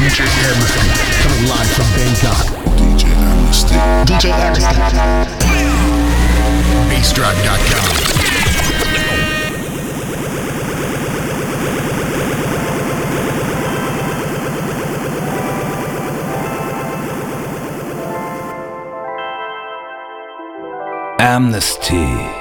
DJ Amnesty, coming live from Bangkok. DJ Amnesty. DJ Amnesty. BassDrive.com. Amnesty.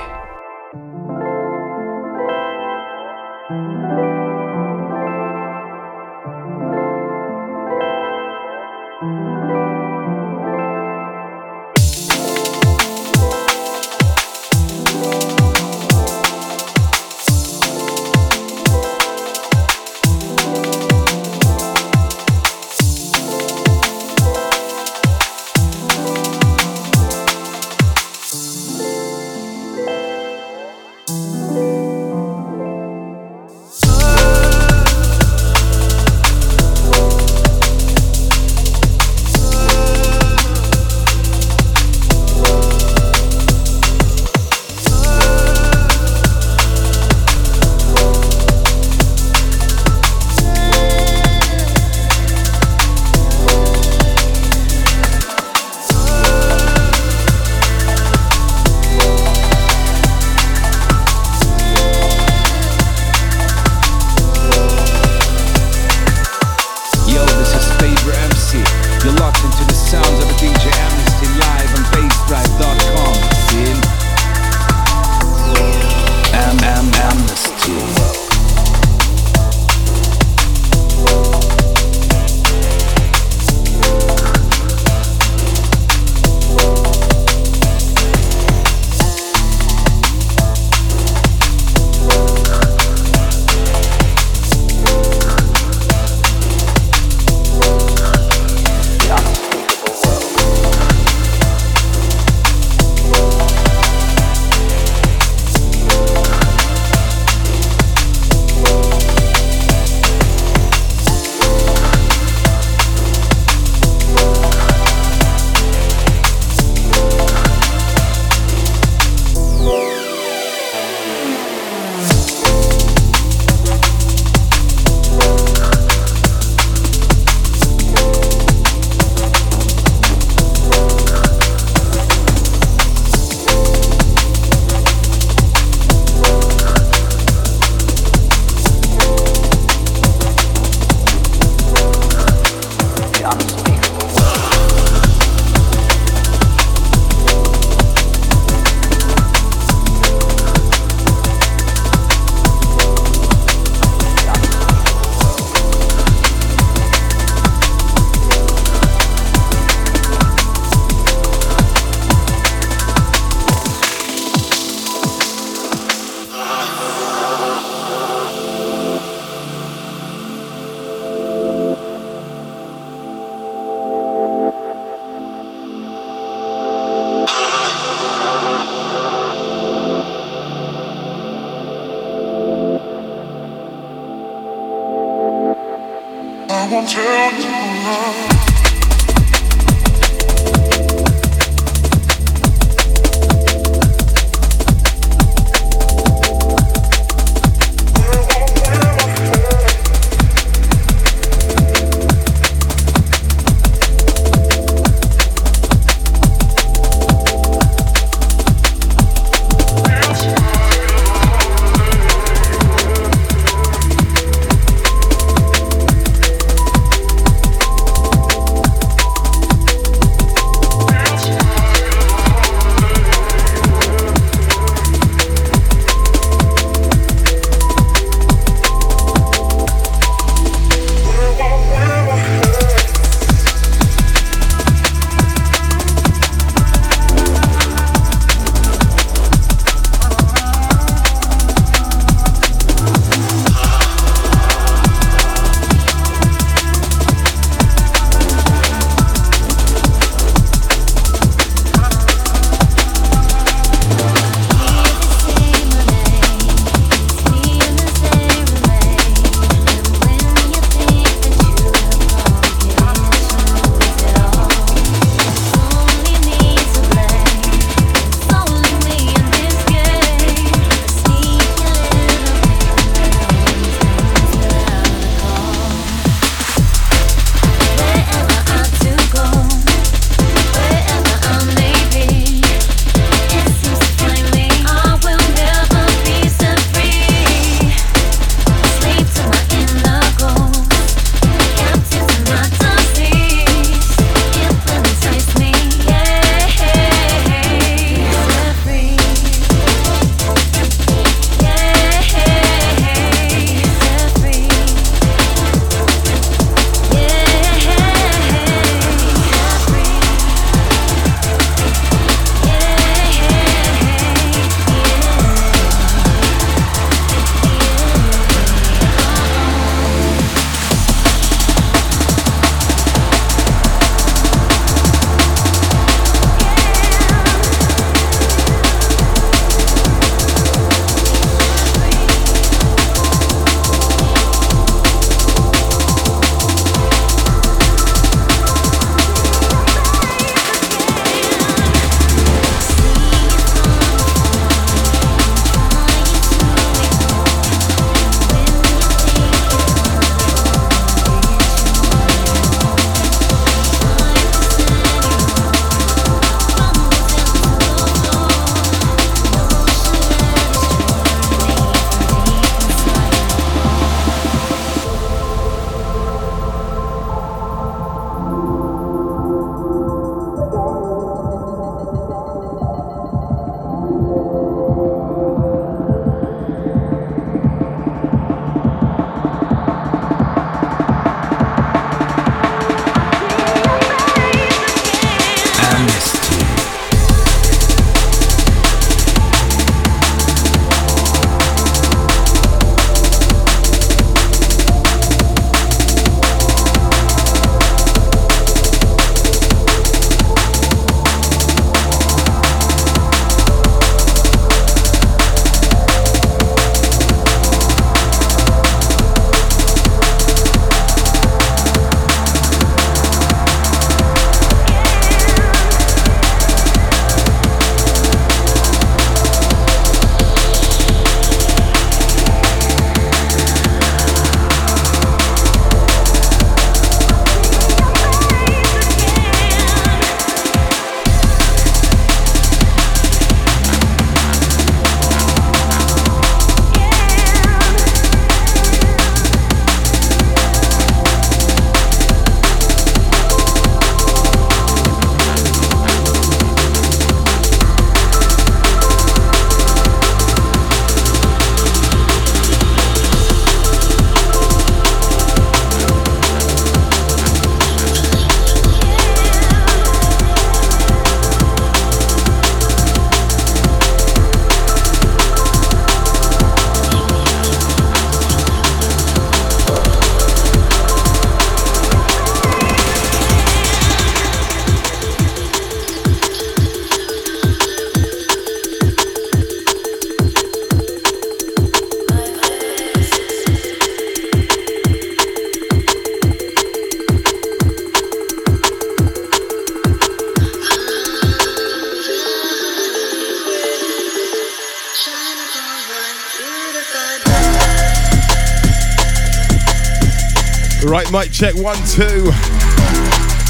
Check one, two.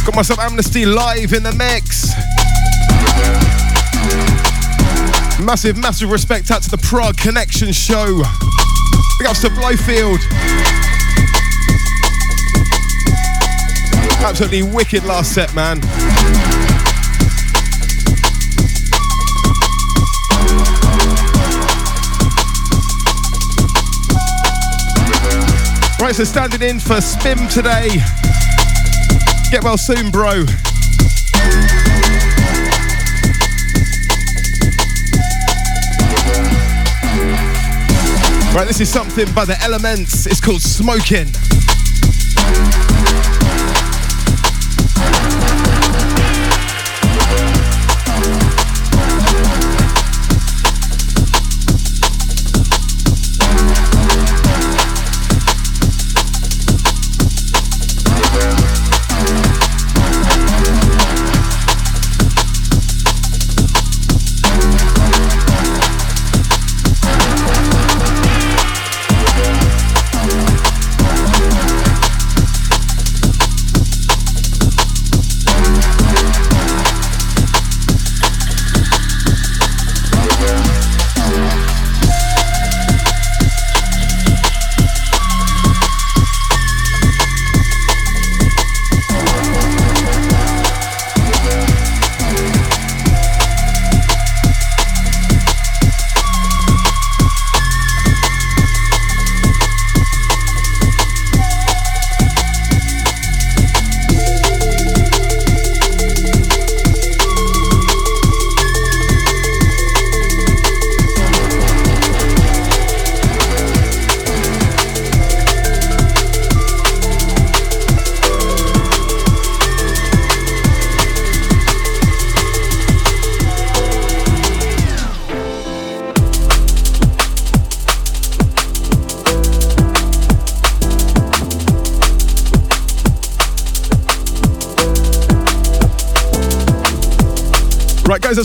Got myself Amnesty live in the mix. Massive, massive respect out to the Prague Connection show. Big ups to Blowfield. Absolutely wicked last set, man. So standing in for Spim today. Get well soon, bro. Right, this is something by the Ellementhz. It's called Smoking.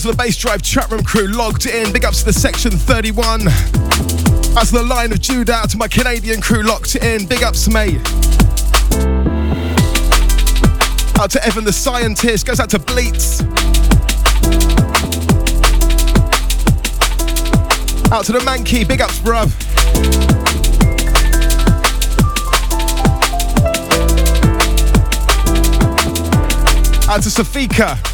To the Bass Drive chat room crew logged in. Big ups to the section 31. As the line of Jude out to my Canadian crew locked in. Big ups to. Out to Evan the scientist. Goes out to Bleats. Out to the Mankey. Big ups, bruv. Out to Safika.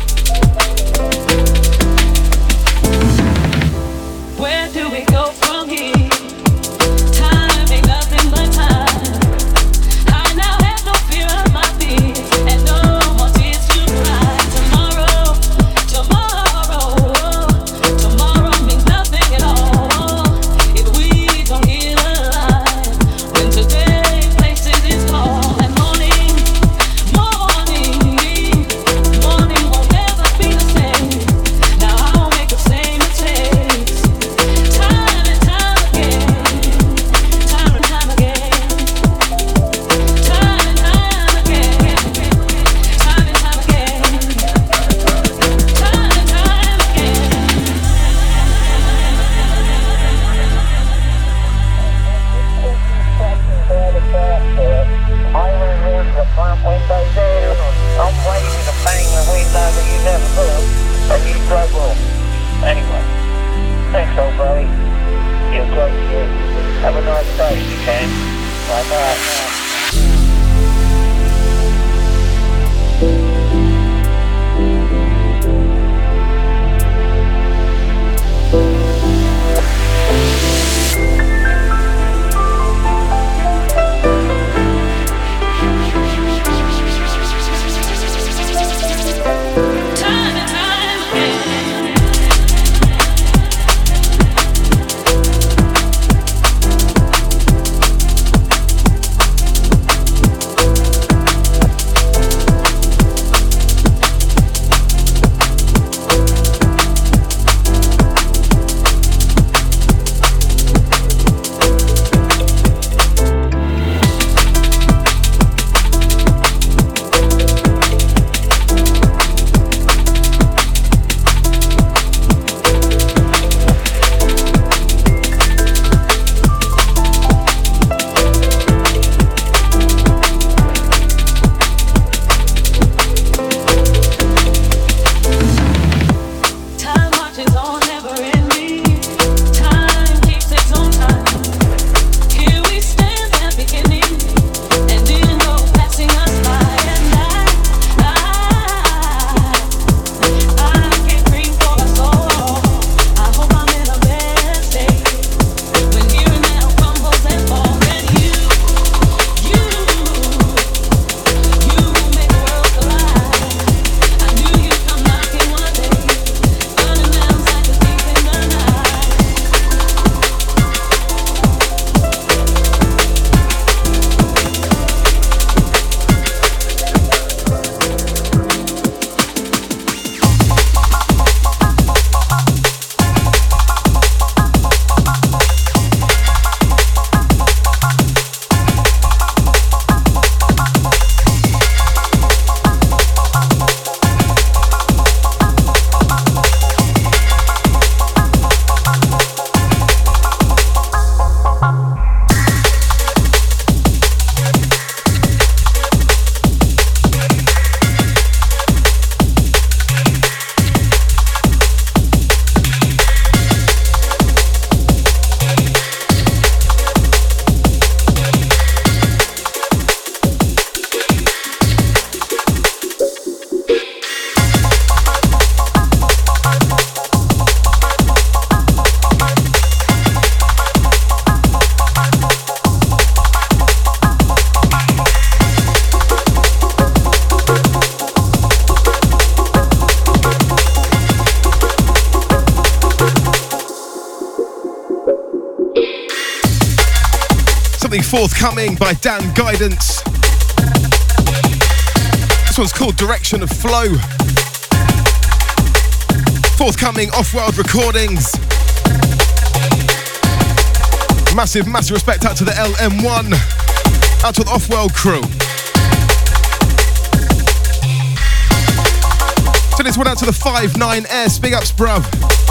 Forthcoming by Dan Guidance. This one's called Direction of Flow. Forthcoming off world recordings. Massive, massive respect out to the LM1, out to the off world crew. Send this one out to the 5-9S. Big ups, bruv.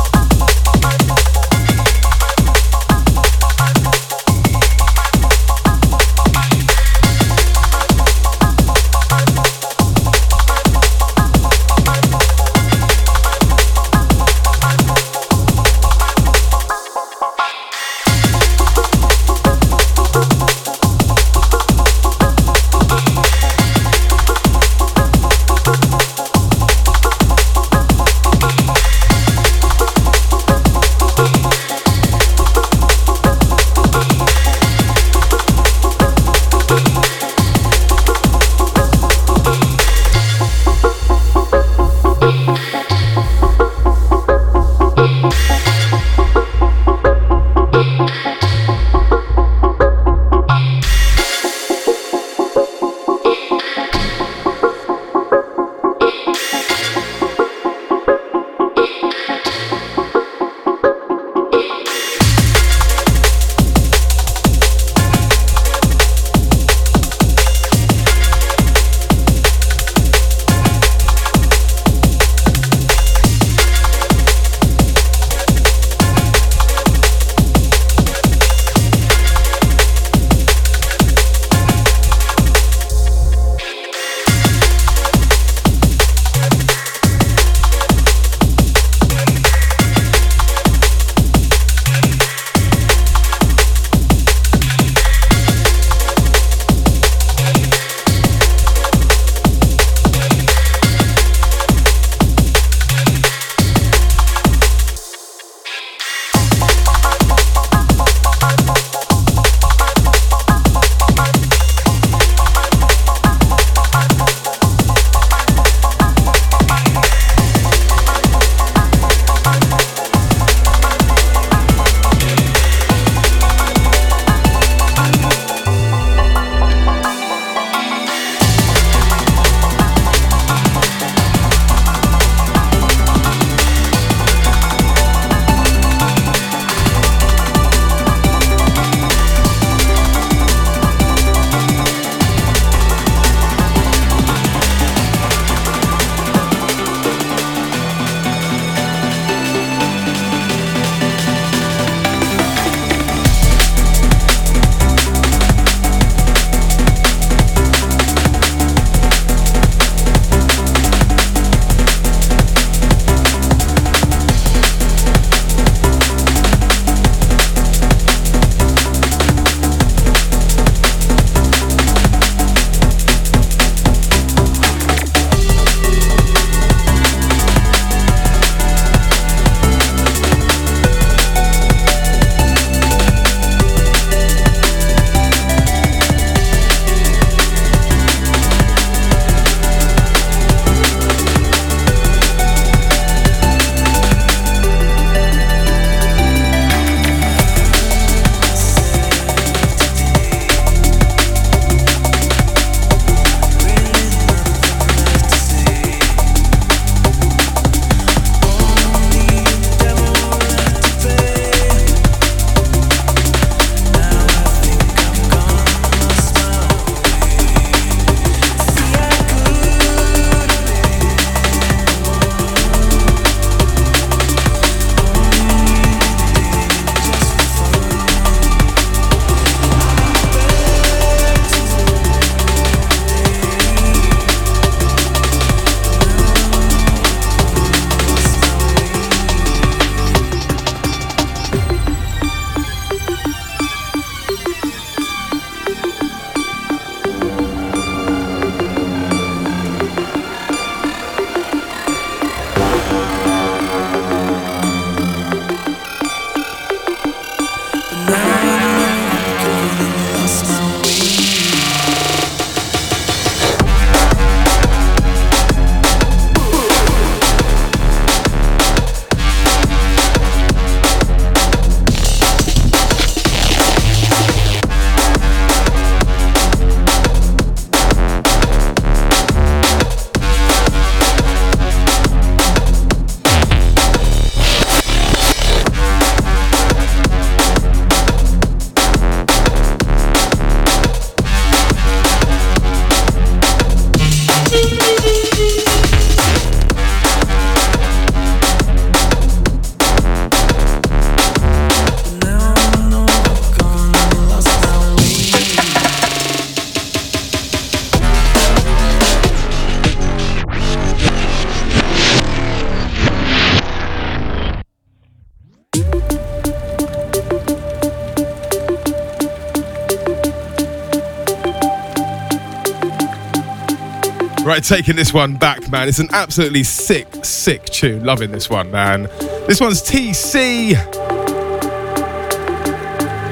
Taking this one back, man. It's an absolutely sick, sick tune. Loving this one, man. This one's TC.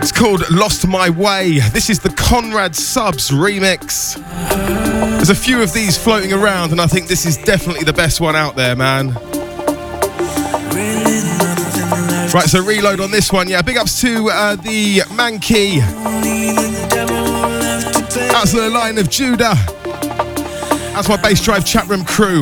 It's called Lost My Way. This is the Conrad Subs remix. There's a few of these floating around, and I think this is definitely the best one out there, man. Right, so reload on this one. Yeah, big ups to uh, the Mankey. To the line of Judah. That's my bass drive chat room crew.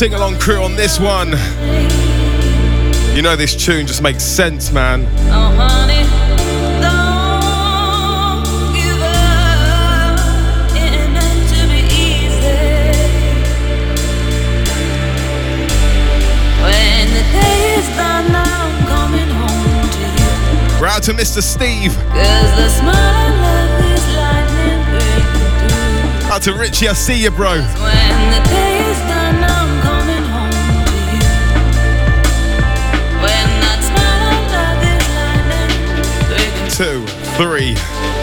sing along crew on this one. You know, this tune just makes sense, man. Oh, honey, We're out to Mr. Steve. Out to Richie, I see you, bro. Three,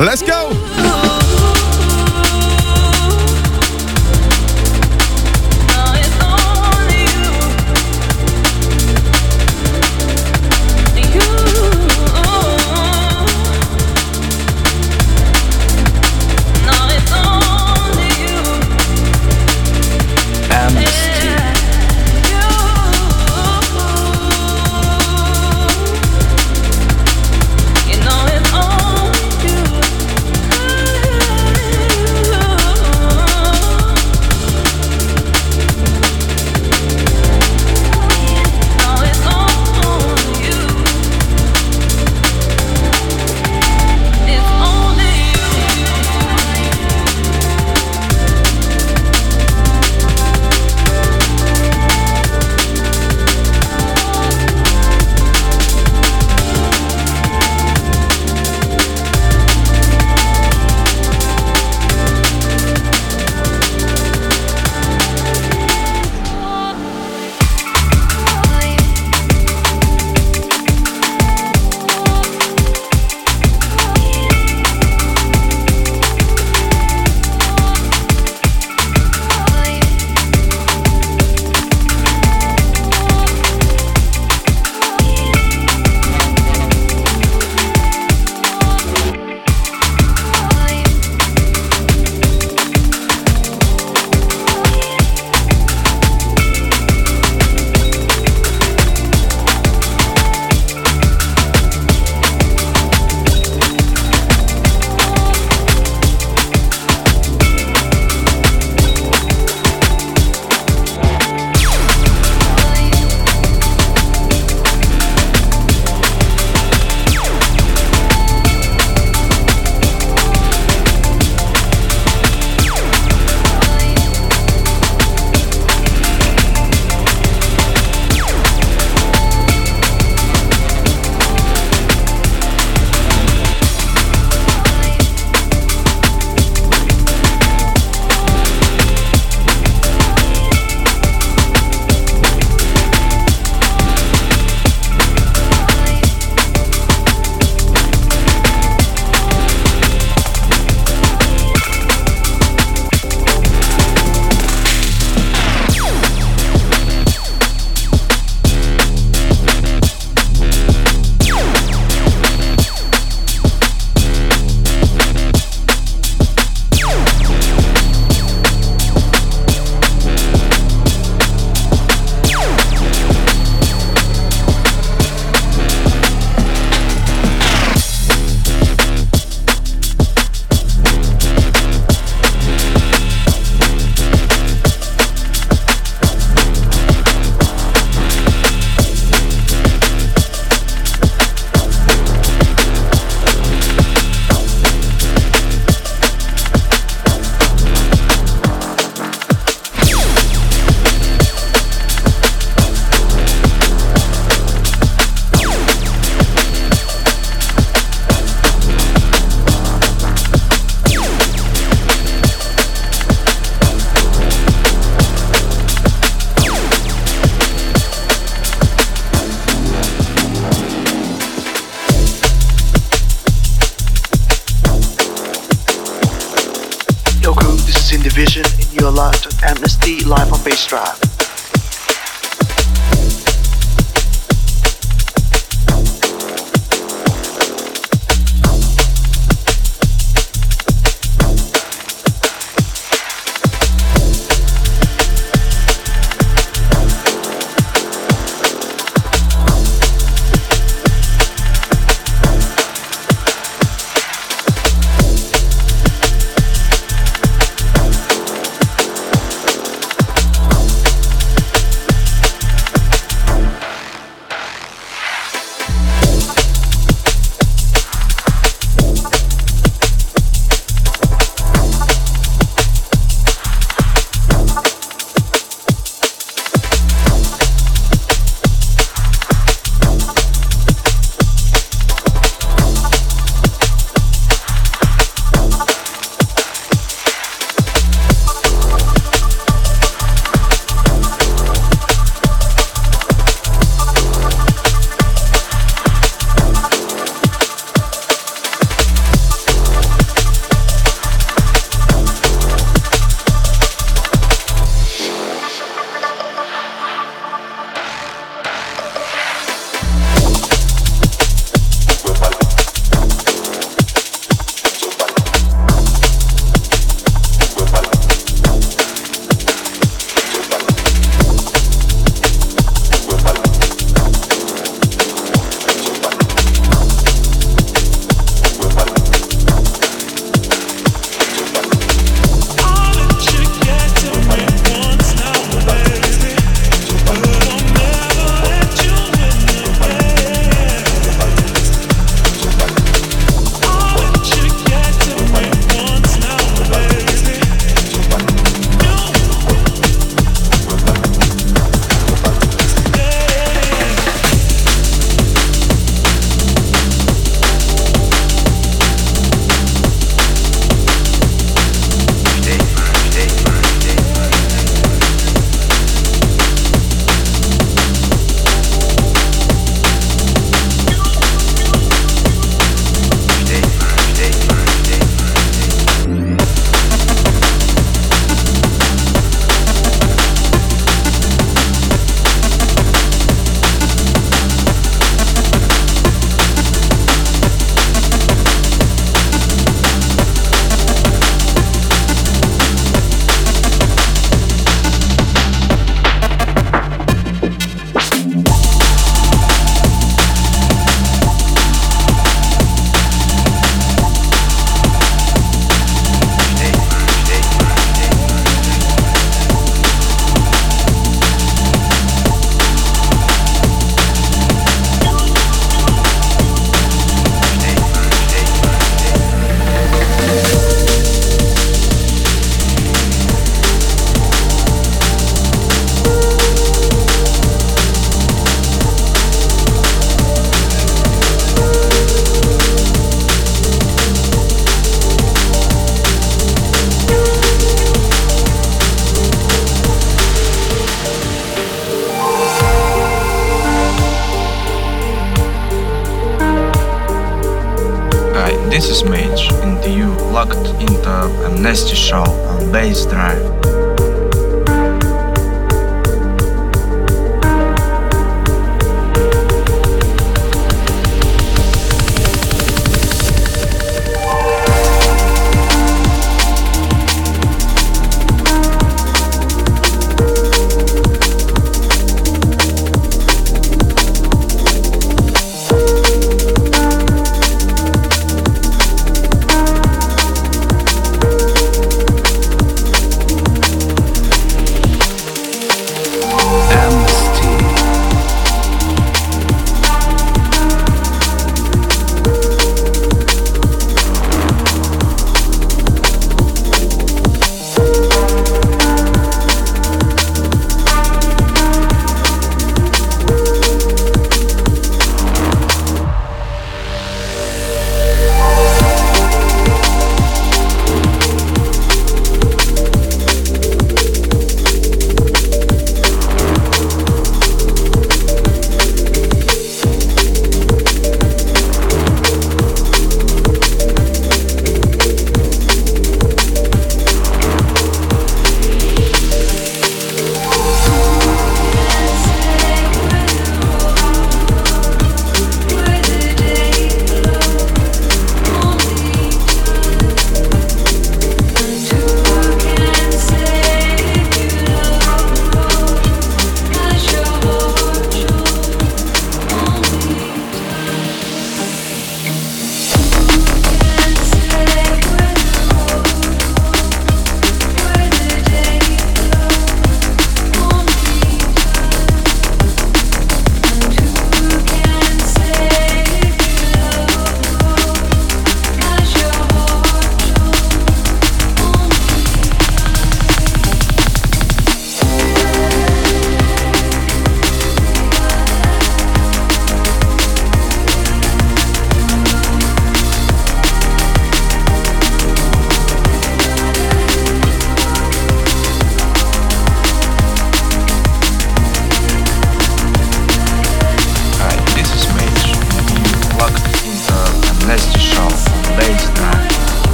let's go.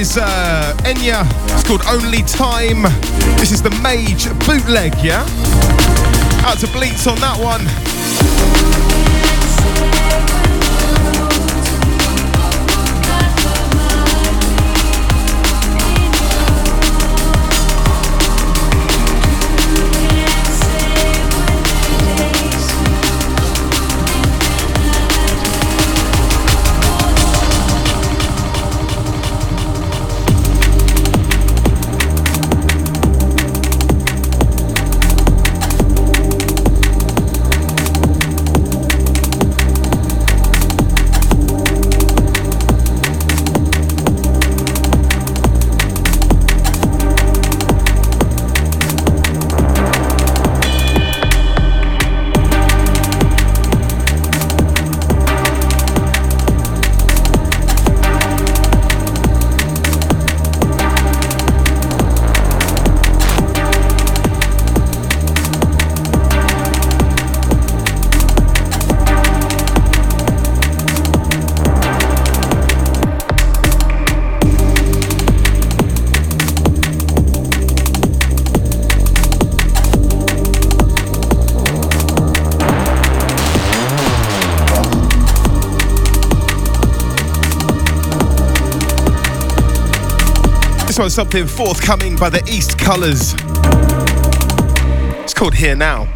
Is uh, Enya. It's called Only Time. This is the Mage bootleg, yeah? Out to Bleats on that one. Something forthcoming by the Eastcolors. It's called Here Now.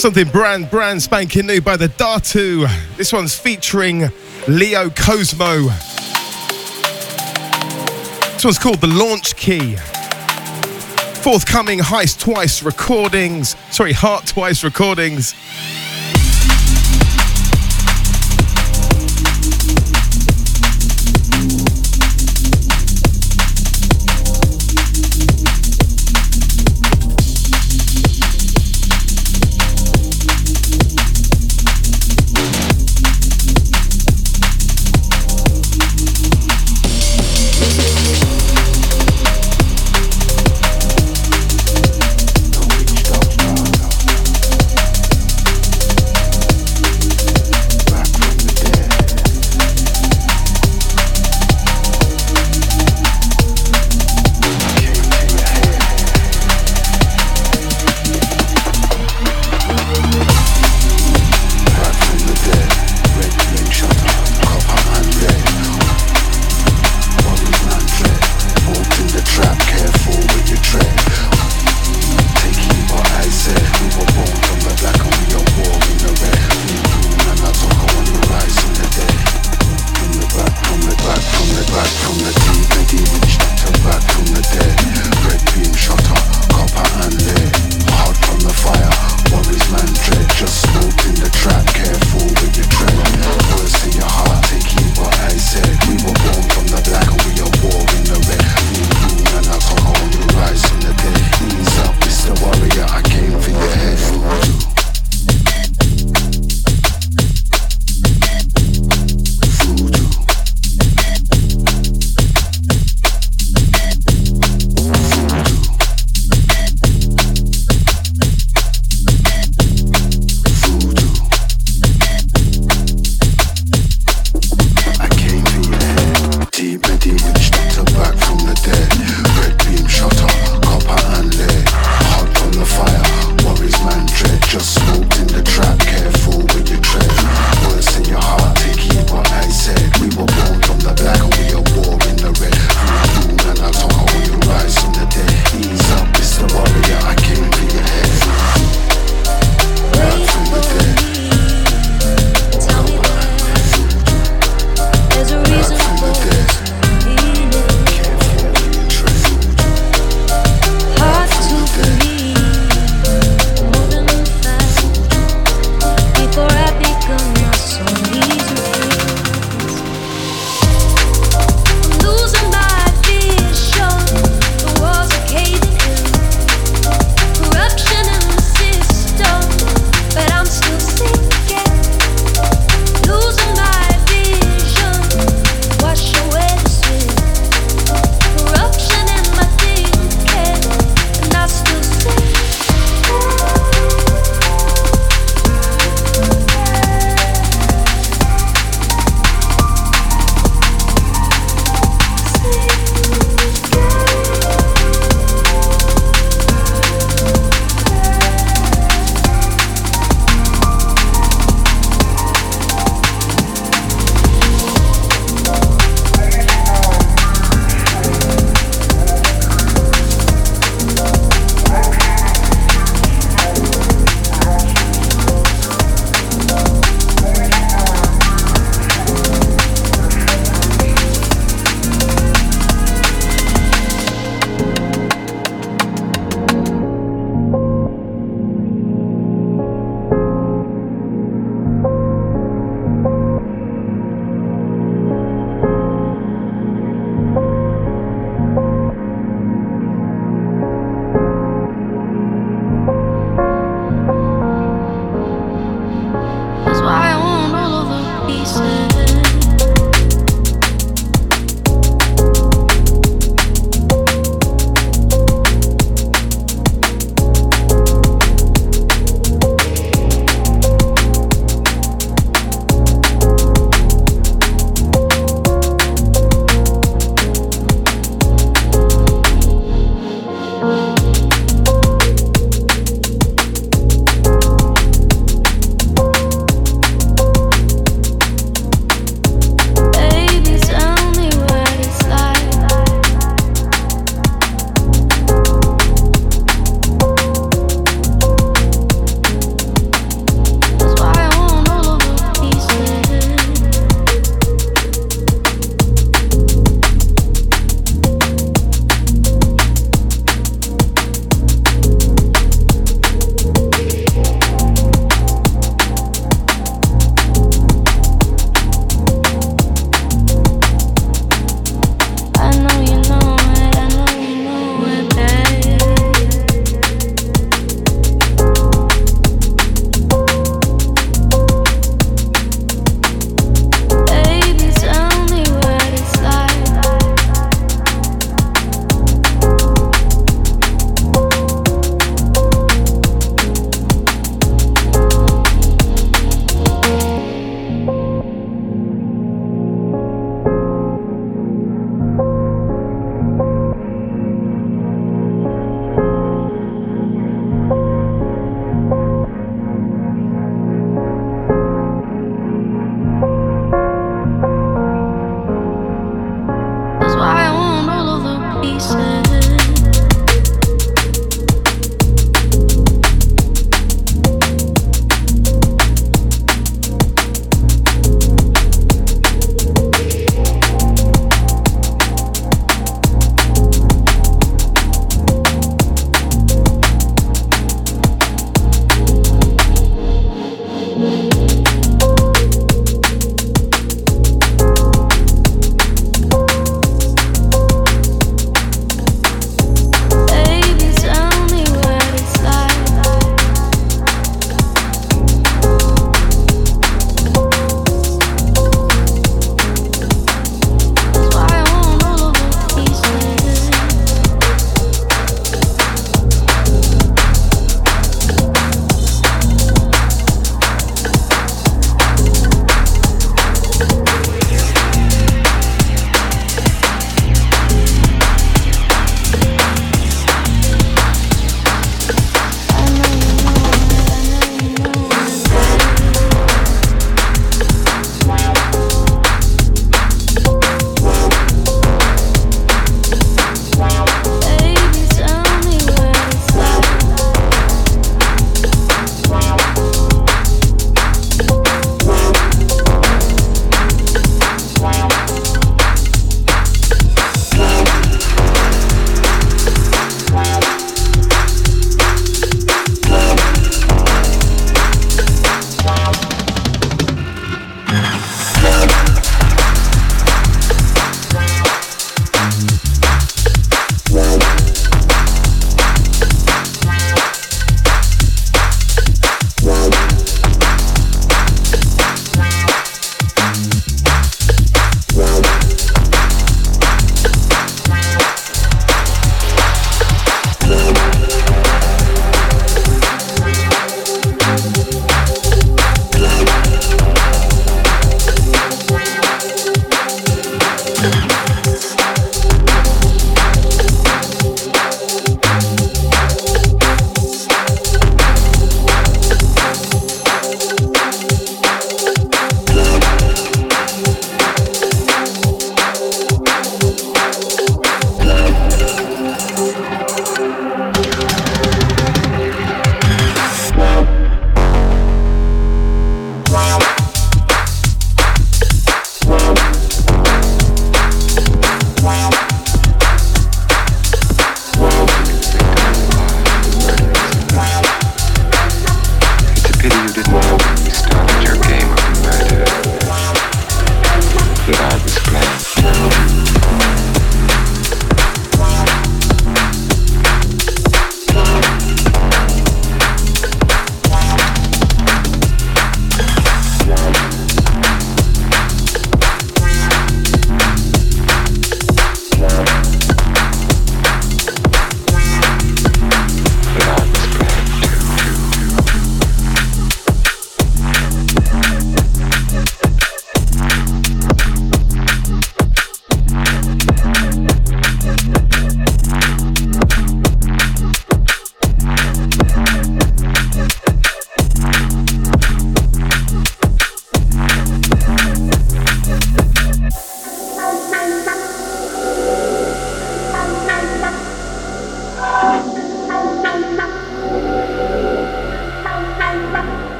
Something brand, brand spanking new by the Datu. This one's featuring Leo Kozmo. This one's called The Launch Key. Forthcoming Heist Twice recordings. Sorry, Heart Twice recordings.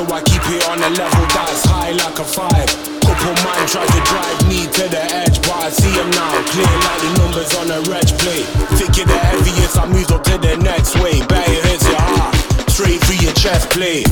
so I keep it on a level that's high like a five. Couple mine try to drive me to the edge, but I see him now, clear like the numbers on a red plate. Thinking the heaviest, I move up to the next way. Better hits your heart, straight through your chest plate.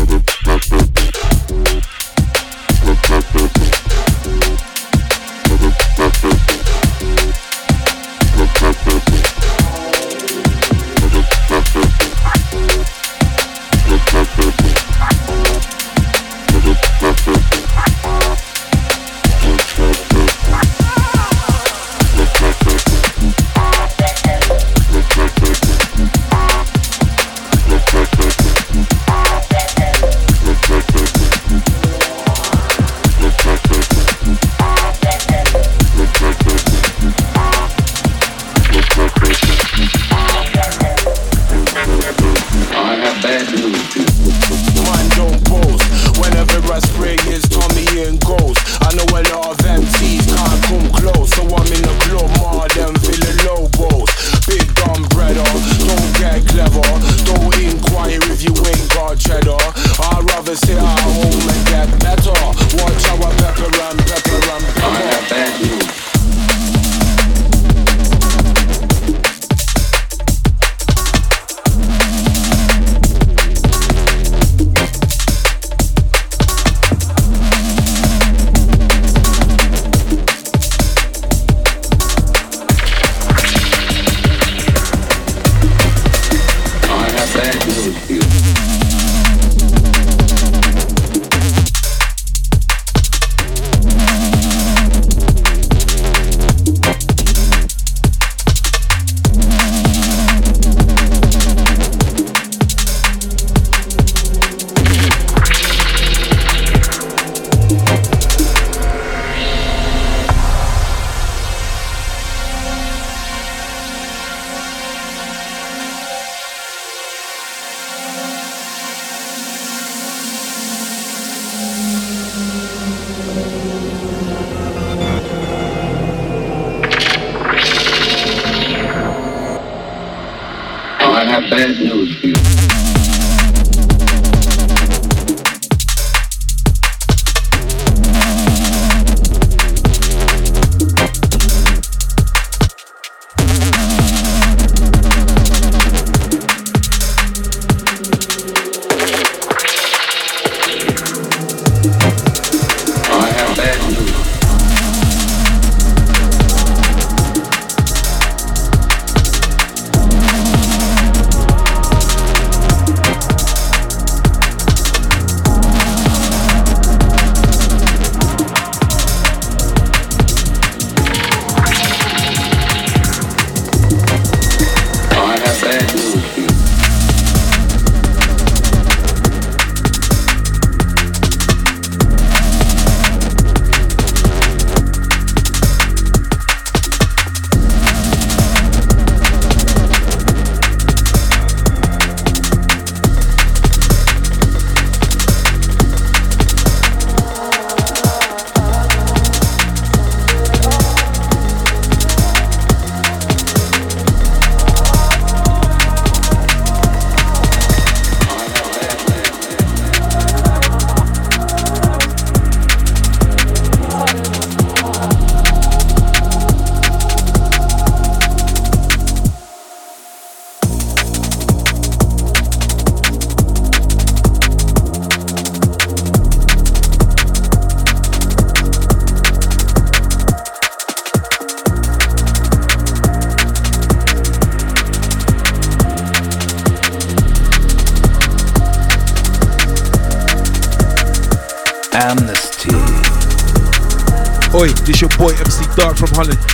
From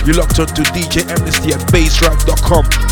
You're locked on to DJ Amnesty at bassdrive.com.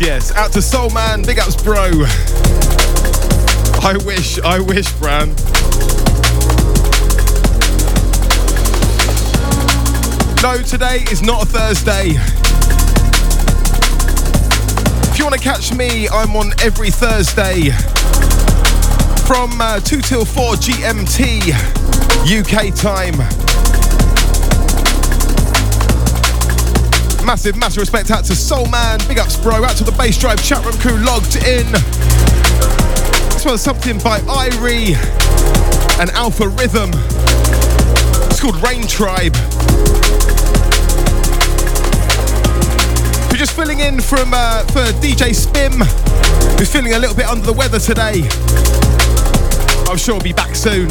Yes. Out to Soul Man. Big ups, bro. I wish, I wish, Bran. No, today is not a Thursday. If you want to catch me, I'm on every Thursday from uh, 2 till 4 GMT UK time. Massive, massive respect out to Soul Man. Big ups, bro. Out to the Bassdrive chat room crew logged in. This one's something by IYRE and Alpha Rhythm. It's called Rain Tribe. We're just filling in from uh, for DJ Spim, who's feeling a little bit under the weather today. I'm sure he'll be back soon.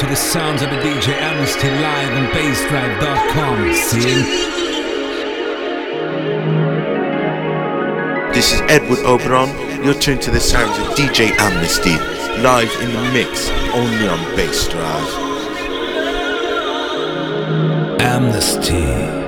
You're the sounds of the DJ Amnesty live on bassdrive.com. See? you. This is Edward Oberon. You're tuned to the sounds of DJ Amnesty, live in the mix, only on Bassdrive. Amnesty.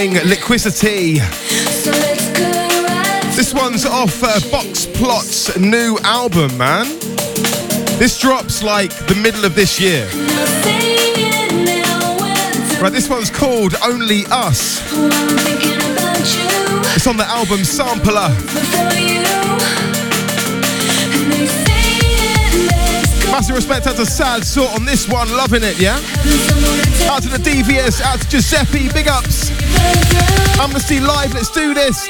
Forthcoming, Liquidity. This one's off uh, Boxplot's new album, man. This drops like the middle of this year. Right, this one's called Only Us. It's on the album Sampler. Massive respect out to Sad Sort on this one, loving it, yeah? Out to the DVS, out to Giuseppe, big ups. I'm gonna see Live, let's do this.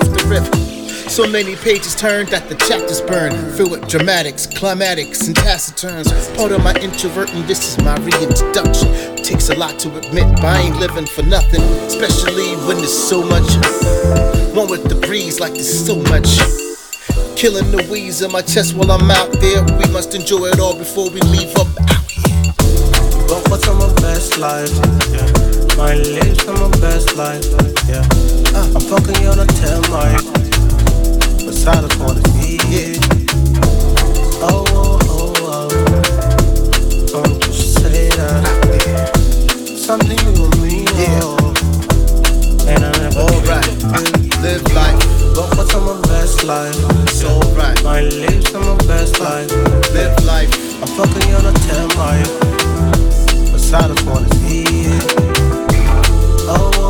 the. So many pages turned that the chapters burn, filled with dramatics, climatics, and taciturns. Part of my introvert, and this is my reintroduction. Takes a lot to admit, but I ain't living for nothing, especially when there's so much. One with the breeze, like there's so much. Killing the wheeze in my chest while I'm out there. We must enjoy it all before we leave up out here. Go for some of best life. Yeah. My lips on my best life, yeah. I'm fucking you on a tail mic. But silence for the need. Oh, oh, oh, oh. Don't you say that. Something you and me, oh. And I never Alright, live life. But what's on my best life? It's yeah. alright. My lips on my best life. Live life. I'm fucking you on a tail mic. But silence for the need. Oh.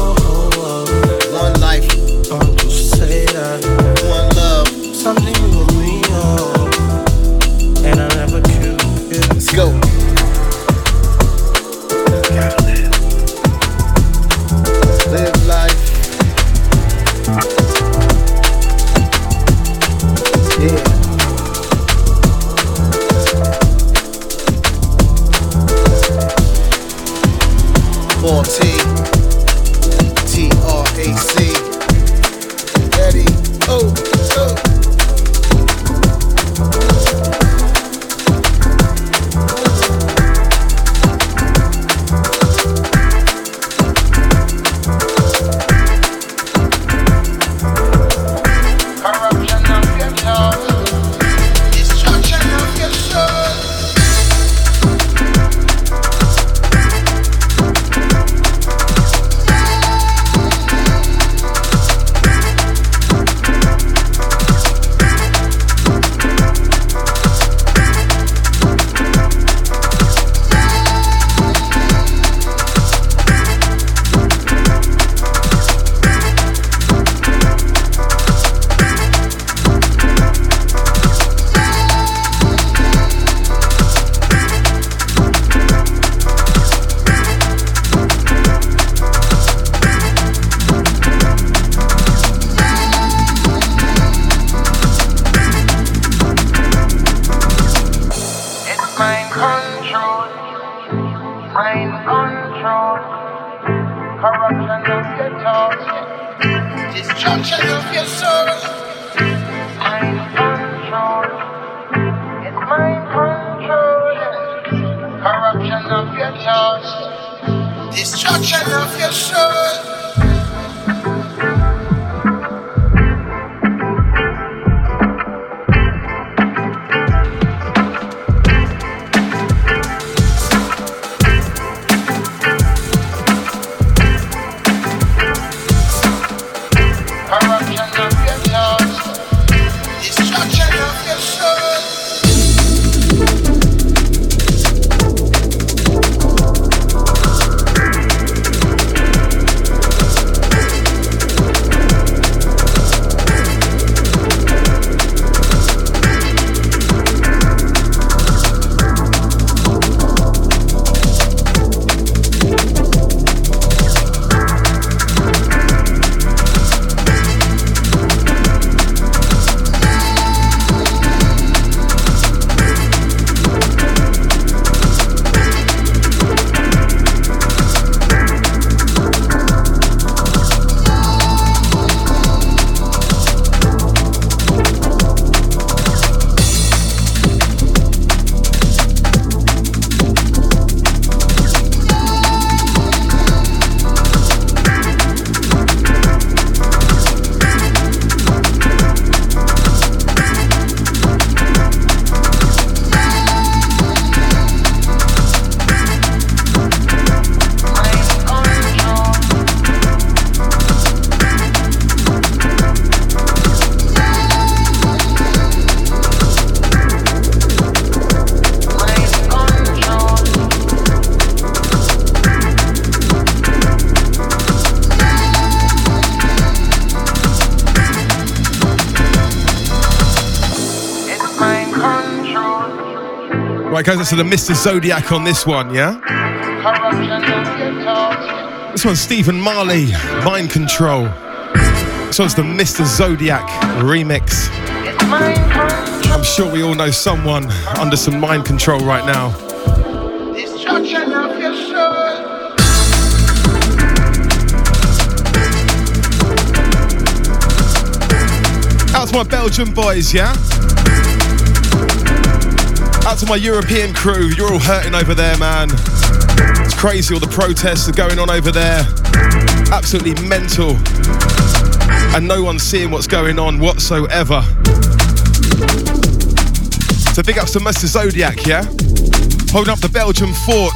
Goes out to the Mr. Zodiac on this one, yeah? This one's Stephen Marley, Mind Control. This one's the Mr. Zodiac remix. I'm sure we all know someone under some mind control right now. Out to my Belgian boys, yeah? Out to my European crew, you're all hurting over there, man. It's crazy, all the protests are going on over there. Absolutely mental. And no one's seeing what's going on whatsoever. So big ups to Mr. Zodiac, yeah? Holding up the Belgian fort.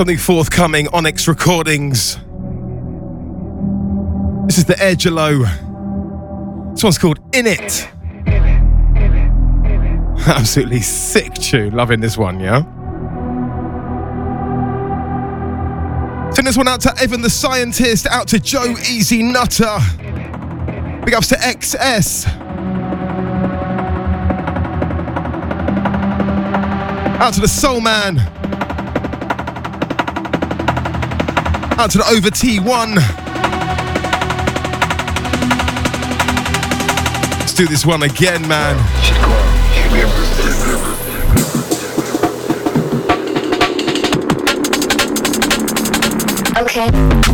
Something forthcoming, Onyx Recordings. This is the AIRGLO. This one's called Innit. Absolutely sick tune. Loving this one, yeah? Send this one out to Evan the Scientist, out to Joe Easy Nutter. Big ups to XS. Out to the Soul Man. Out to the Over T1. Let's do this one again, man. Okay.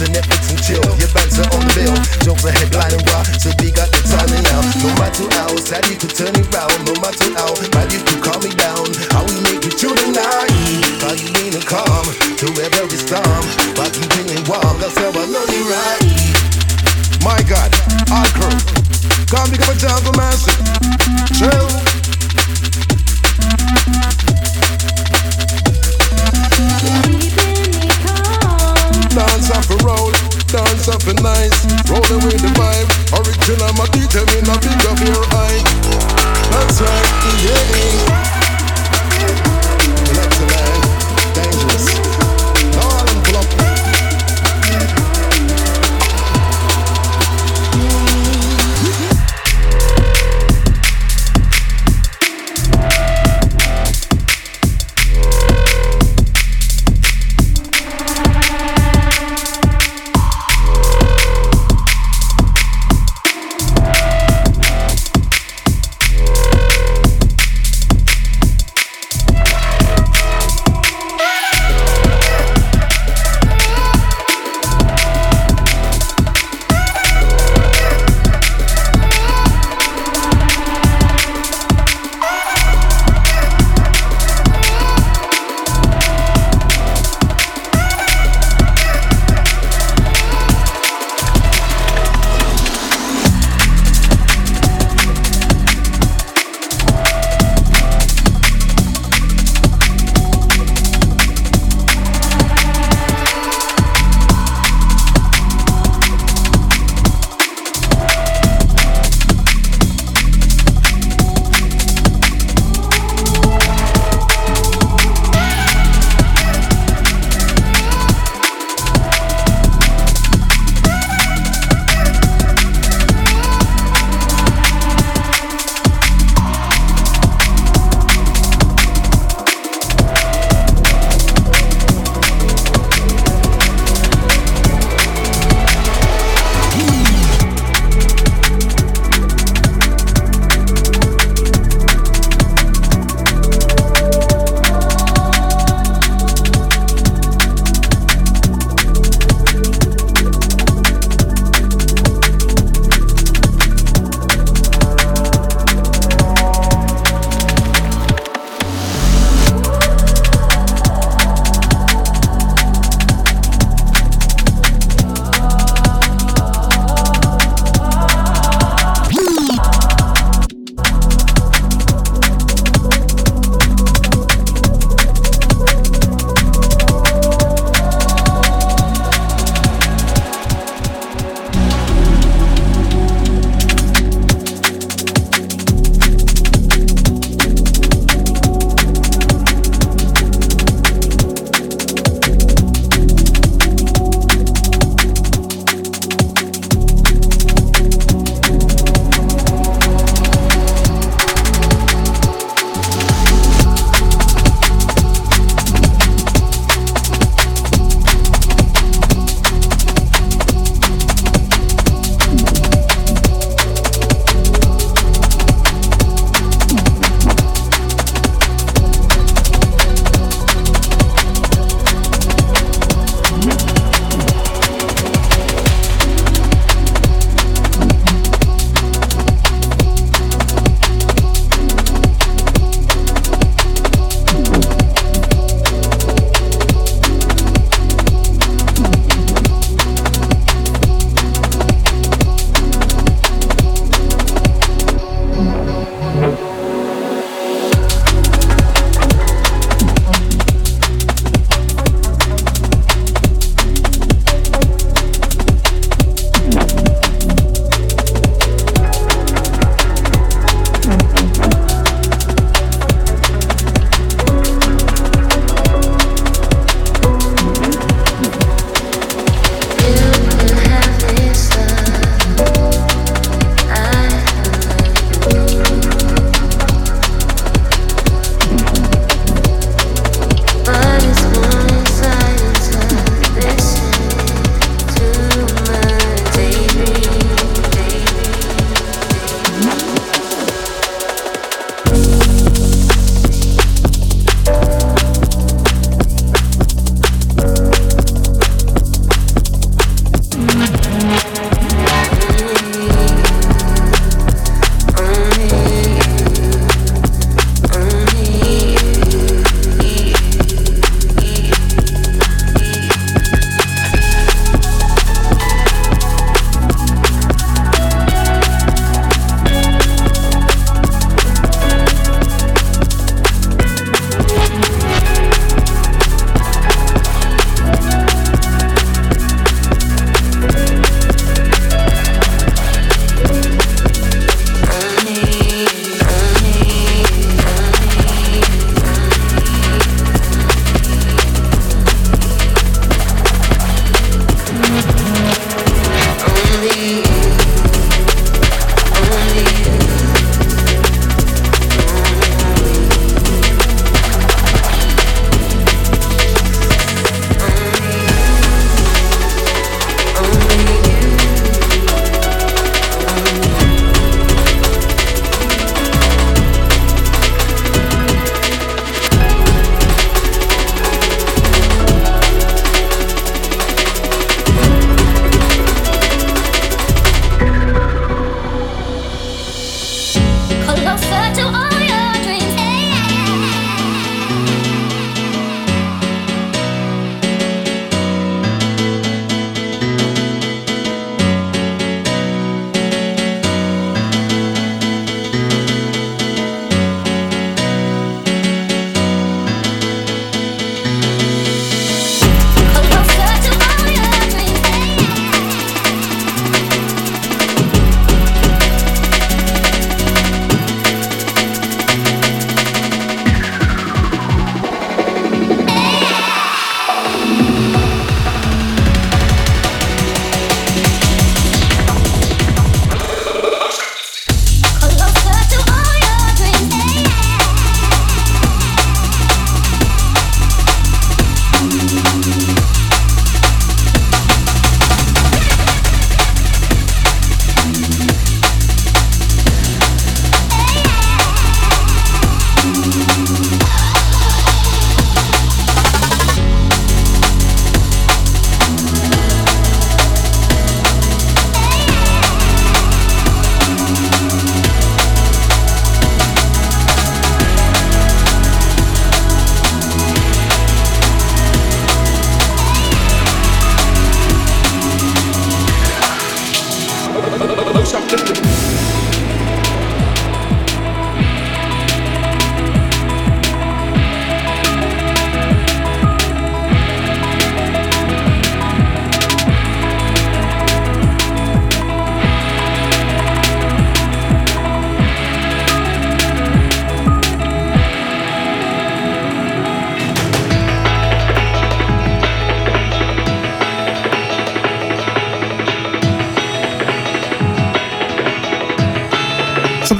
To Netflix and chill. Your bands are on the bill, jokes are headlining raw, so we got the timing now. No matter how sad you could turn it round, no matter how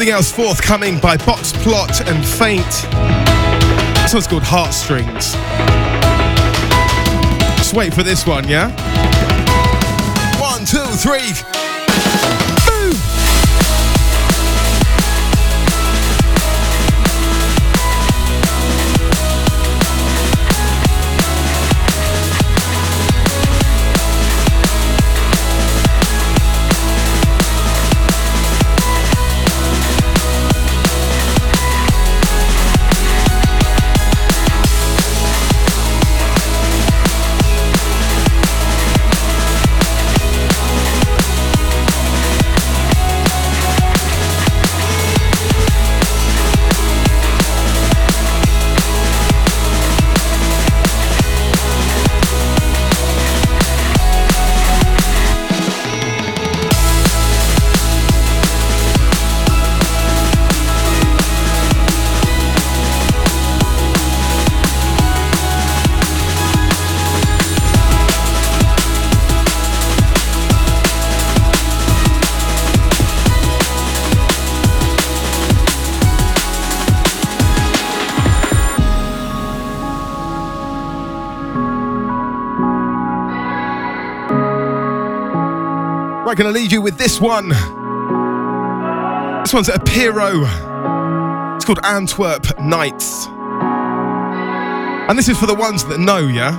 Something else forthcoming by Boxplot and Faint. This one's called Heartstrings. Just wait for this one, yeah? One, two, three. Right, gonna leave you with this one. This one's at Aperio. It's called Antwerp Nights. And this is for the ones that know, yeah?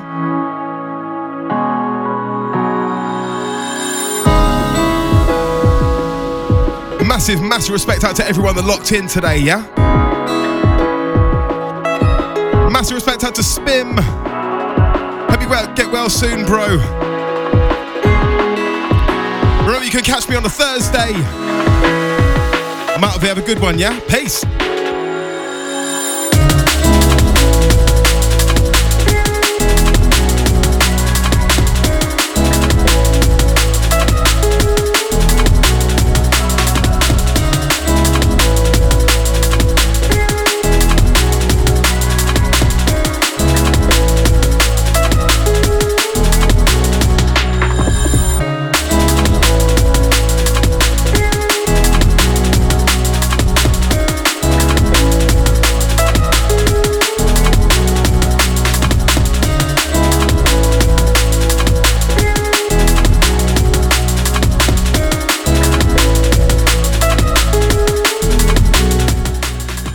Massive, massive respect out to everyone that locked in today, yeah? Massive respect out to Spim. Hope you get well soon, bro. You can catch me on a Thursday. I'm out of here. Have a good one, yeah? Peace.